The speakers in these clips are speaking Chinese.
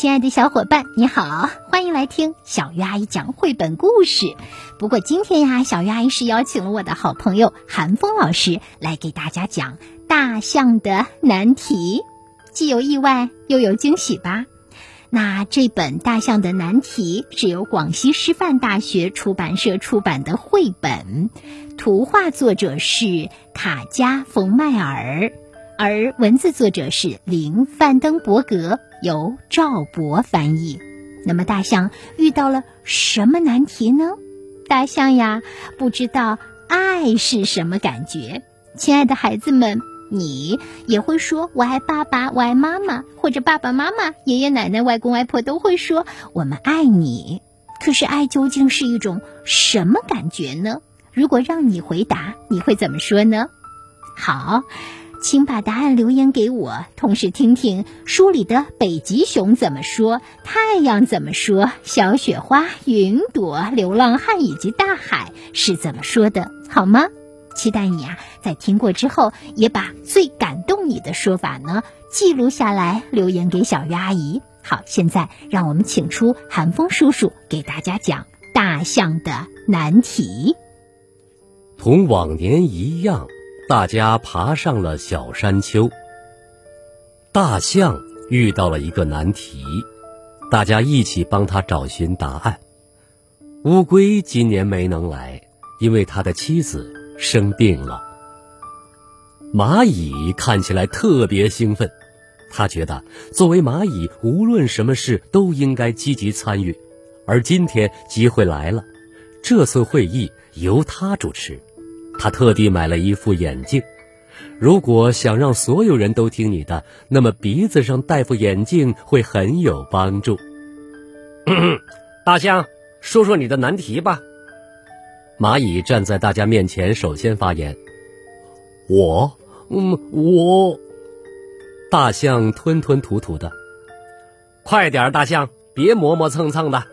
亲爱的小伙伴，你好，欢迎来听小鱼阿姨讲绘本故事。不过今天呀，小鱼阿姨是邀请了我的好朋友韩风老师来给大家讲大象的难题，既有意外又有惊喜吧。那这本《大象的难题》是由广西师范大学出版社出版的绘本，图画作者是卡加·冯迈尔。而文字作者是林范登伯格，由赵博翻译。那么大象遇到了什么难题呢？大象呀，不知道爱是什么感觉。亲爱的孩子们，你也会说“我爱爸爸，我爱妈妈”，或者爸爸妈妈、爷爷奶奶、外公外婆都会说“我们爱你”。可是爱究竟是一种什么感觉呢？如果让你回答，你会怎么说呢？好。请把答案留言给我，同时听听书里的北极熊怎么说，太阳怎么说，小雪花、云朵、流浪汉以及大海是怎么说的，好吗？期待你啊，在听过之后，也把最感动你的说法呢记录下来，留言给小鱼阿姨。好，现在让我们请出韩风叔叔给大家讲大象的难题。同往年一样。大家爬上了小山丘。大象遇到了一个难题，大家一起帮他找寻答案。乌龟今年没能来，因为他的妻子生病了。蚂蚁看起来特别兴奋，他觉得作为蚂蚁，无论什么事都应该积极参与。而今天机会来了，这次会议由他主持。他特地买了一副眼镜。如果想让所有人都听你的，那么鼻子上戴副眼镜会很有帮助。大象，说说你的难题吧。蚂蚁站在大家面前，首先发言。我，嗯，我。大象吞吞吐吐的。快点，大象，别磨磨蹭蹭的。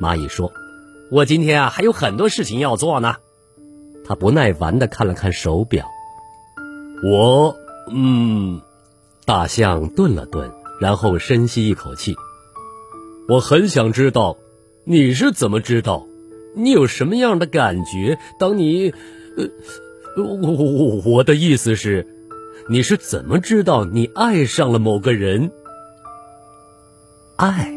蚂蚁说：“我今天啊，还有很多事情要做呢。”他不耐烦的看了看手表，我，嗯，大象顿了顿，然后深吸一口气。我很想知道，你是怎么知道？你有什么样的感觉？当你，呃，我我我的意思是，你是怎么知道你爱上了某个人？爱，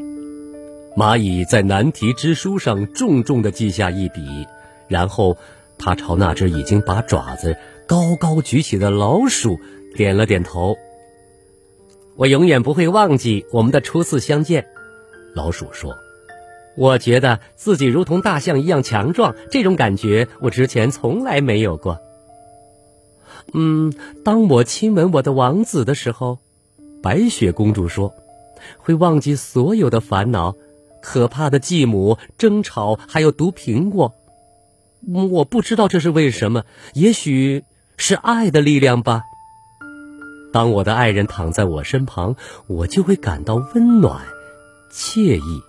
蚂蚁在难题之书上重重的记下一笔，然后。他朝那只已经把爪子高高举起的老鼠点了点头。我永远不会忘记我们的初次相见，老鼠说：“我觉得自己如同大象一样强壮，这种感觉我之前从来没有过。”嗯，当我亲吻我的王子的时候，白雪公主说：“会忘记所有的烦恼，可怕的继母、争吵，还有毒苹果。”我不知道这是为什么，也许是爱的力量吧。当我的爱人躺在我身旁，我就会感到温暖、惬意。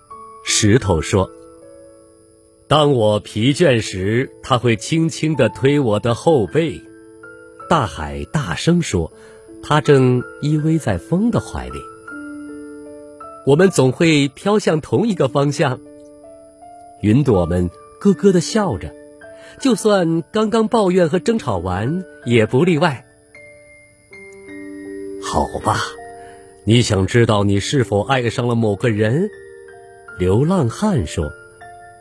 石头说：“当我疲倦时，他会轻轻地推我的后背。”大海大声说：“他正依偎在风的怀里。”我们总会飘向同一个方向。云朵们咯咯的笑着。就算刚刚抱怨和争吵完，也不例外。好吧，你想知道你是否爱上了某个人？流浪汉说：“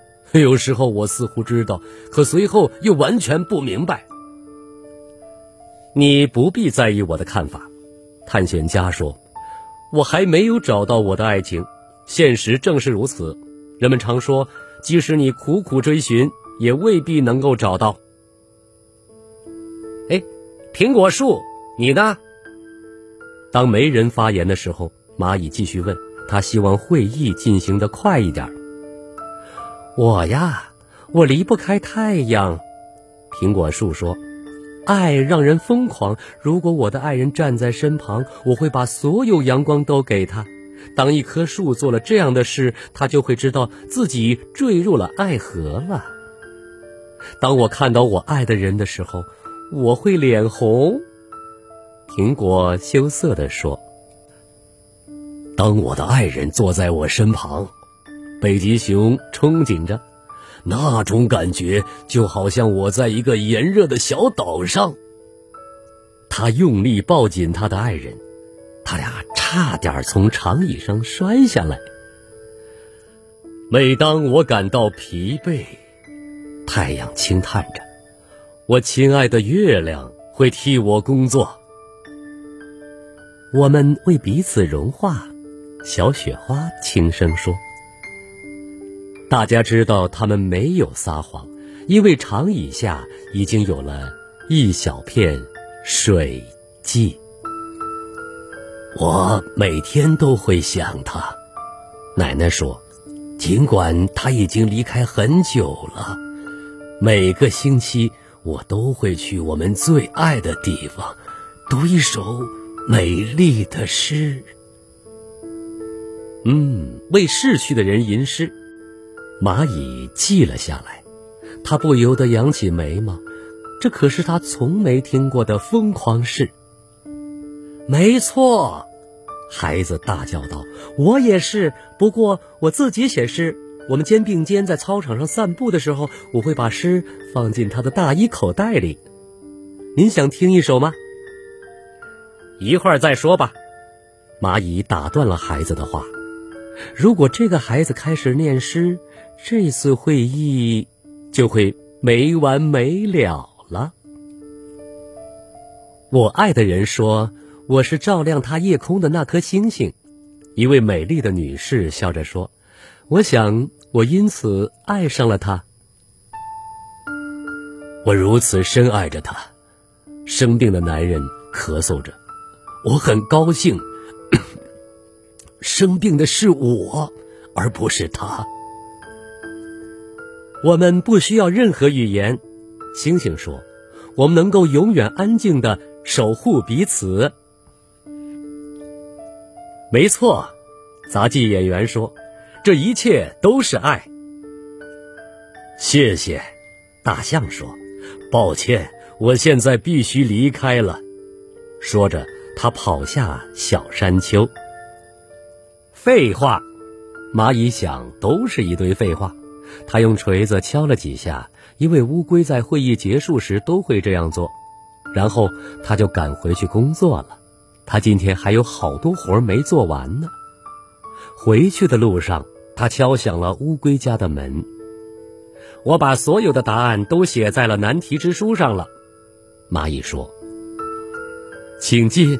有时候我似乎知道，可随后又完全不明白。”你不必在意我的看法，探险家说：“我还没有找到我的爱情，现实正是如此。人们常说，即使你苦苦追寻。”也未必能够找到。哎，苹果树，你呢？当没人发言的时候，蚂蚁继续问他，希望会议进行的快一点。我呀，我离不开太阳。苹果树说：“爱让人疯狂。如果我的爱人站在身旁，我会把所有阳光都给他。当一棵树做了这样的事，他就会知道自己坠入了爱河了。”当我看到我爱的人的时候，我会脸红。苹果羞涩地说：“当我的爱人坐在我身旁，北极熊憧憬着，那种感觉就好像我在一个炎热的小岛上。他用力抱紧他的爱人，他俩差点从长椅上摔下来。每当我感到疲惫，太阳轻叹着，我亲爱的月亮会替我工作。我们为彼此融化，小雪花轻声说。大家知道他们没有撒谎，因为长椅下已经有了一小片水迹。我每天都会想他，奶奶说，尽管他已经离开很久了，每个星期我都会去我们最爱的地方，读一首。美丽的诗，嗯，为逝去的人吟诗。蚂蚁记了下来，他不由得扬起眉毛，这可是他从没听过的疯狂事。没错，孩子大叫道：“我也是，不过我自己写诗。我们肩并肩在操场上散步的时候，我会把诗放进他的大衣口袋里。您想听一首吗？”一会儿再说吧，蚂蚁打断了孩子的话。如果这个孩子开始念诗，这次会议就会没完没了了。我爱的人说我是照亮他夜空的那颗星星。一位美丽的女士笑着说：“我想我因此爱上了他。我如此深爱着他。”生病的男人咳嗽着。我很高兴，生病的是我，而不是他。我们不需要任何语言，星星说：“我们能够永远安静的守护彼此。”没错，杂技演员说：“这一切都是爱。”谢谢，大象说：“抱歉，我现在必须离开了。”说着。他跑下小山丘。废话，蚂蚁想，都是一堆废话。他用锤子敲了几下，因为乌龟在会议结束时都会这样做。然后他就赶回去工作了。他今天还有好多活没做完呢。回去的路上，他敲响了乌龟家的门。我把所有的答案都写在了难题之书上了，蚂蚁说。请进，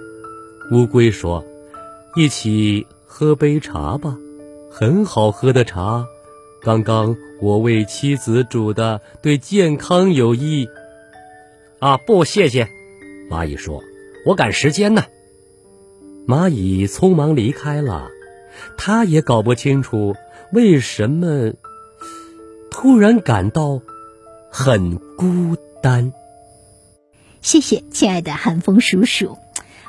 乌龟说：“一起喝杯茶吧，很好喝的茶，刚刚我为妻子煮的，对健康有益。”啊，不，谢谢。蚂蚁说：“我赶时间呢。”蚂蚁匆忙离开了，他也搞不清楚为什么突然感到很孤单。谢谢，亲爱的寒风叔叔。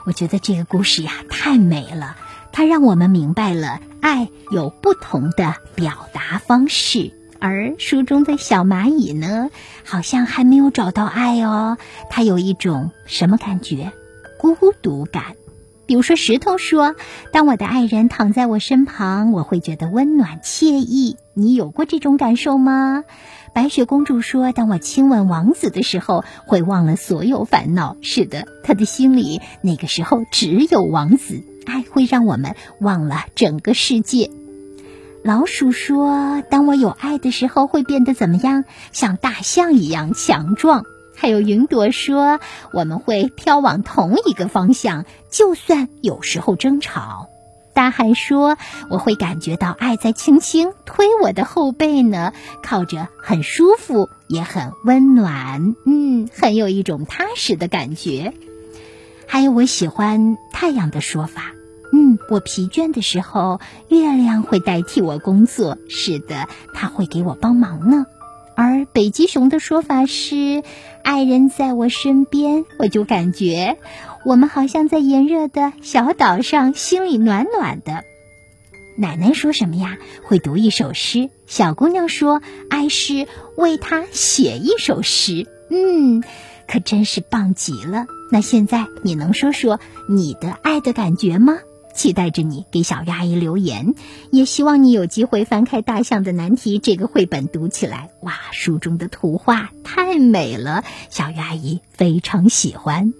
我觉得这个故事呀太美了，它让我们明白了爱有不同的表达方式。而书中的小蚂蚁呢，好像还没有找到爱哦，它有一种什么感觉？孤独感。比如说，石头说：“当我的爱人躺在我身旁，我会觉得温暖惬意。”你有过这种感受吗？白雪公主说：“当我亲吻王子的时候，会忘了所有烦恼。”是的，她的心里那个时候只有王子。爱会让我们忘了整个世界。老鼠说：“当我有爱的时候，会变得怎么样？像大象一样强壮。”还有云朵说：“我们会飘往同一个方向，就算有时候争吵。”大海说：“我会感觉到爱在轻轻推我的后背呢，靠着很舒服，也很温暖，嗯，很有一种踏实的感觉。”还有我喜欢太阳的说法：“嗯，我疲倦的时候，月亮会代替我工作。是的，它会给我帮忙呢。”而北极熊的说法是：“爱人在我身边，我就感觉。”我们好像在炎热的小岛上，心里暖暖的。奶奶说什么呀？会读一首诗。小姑娘说：“爱是为他写一首诗。”嗯，可真是棒极了。那现在你能说说你的爱的感觉吗？期待着你给小鱼阿姨留言，也希望你有机会翻开《大象的难题》这个绘本读起来。哇，书中的图画太美了，小鱼阿姨非常喜欢。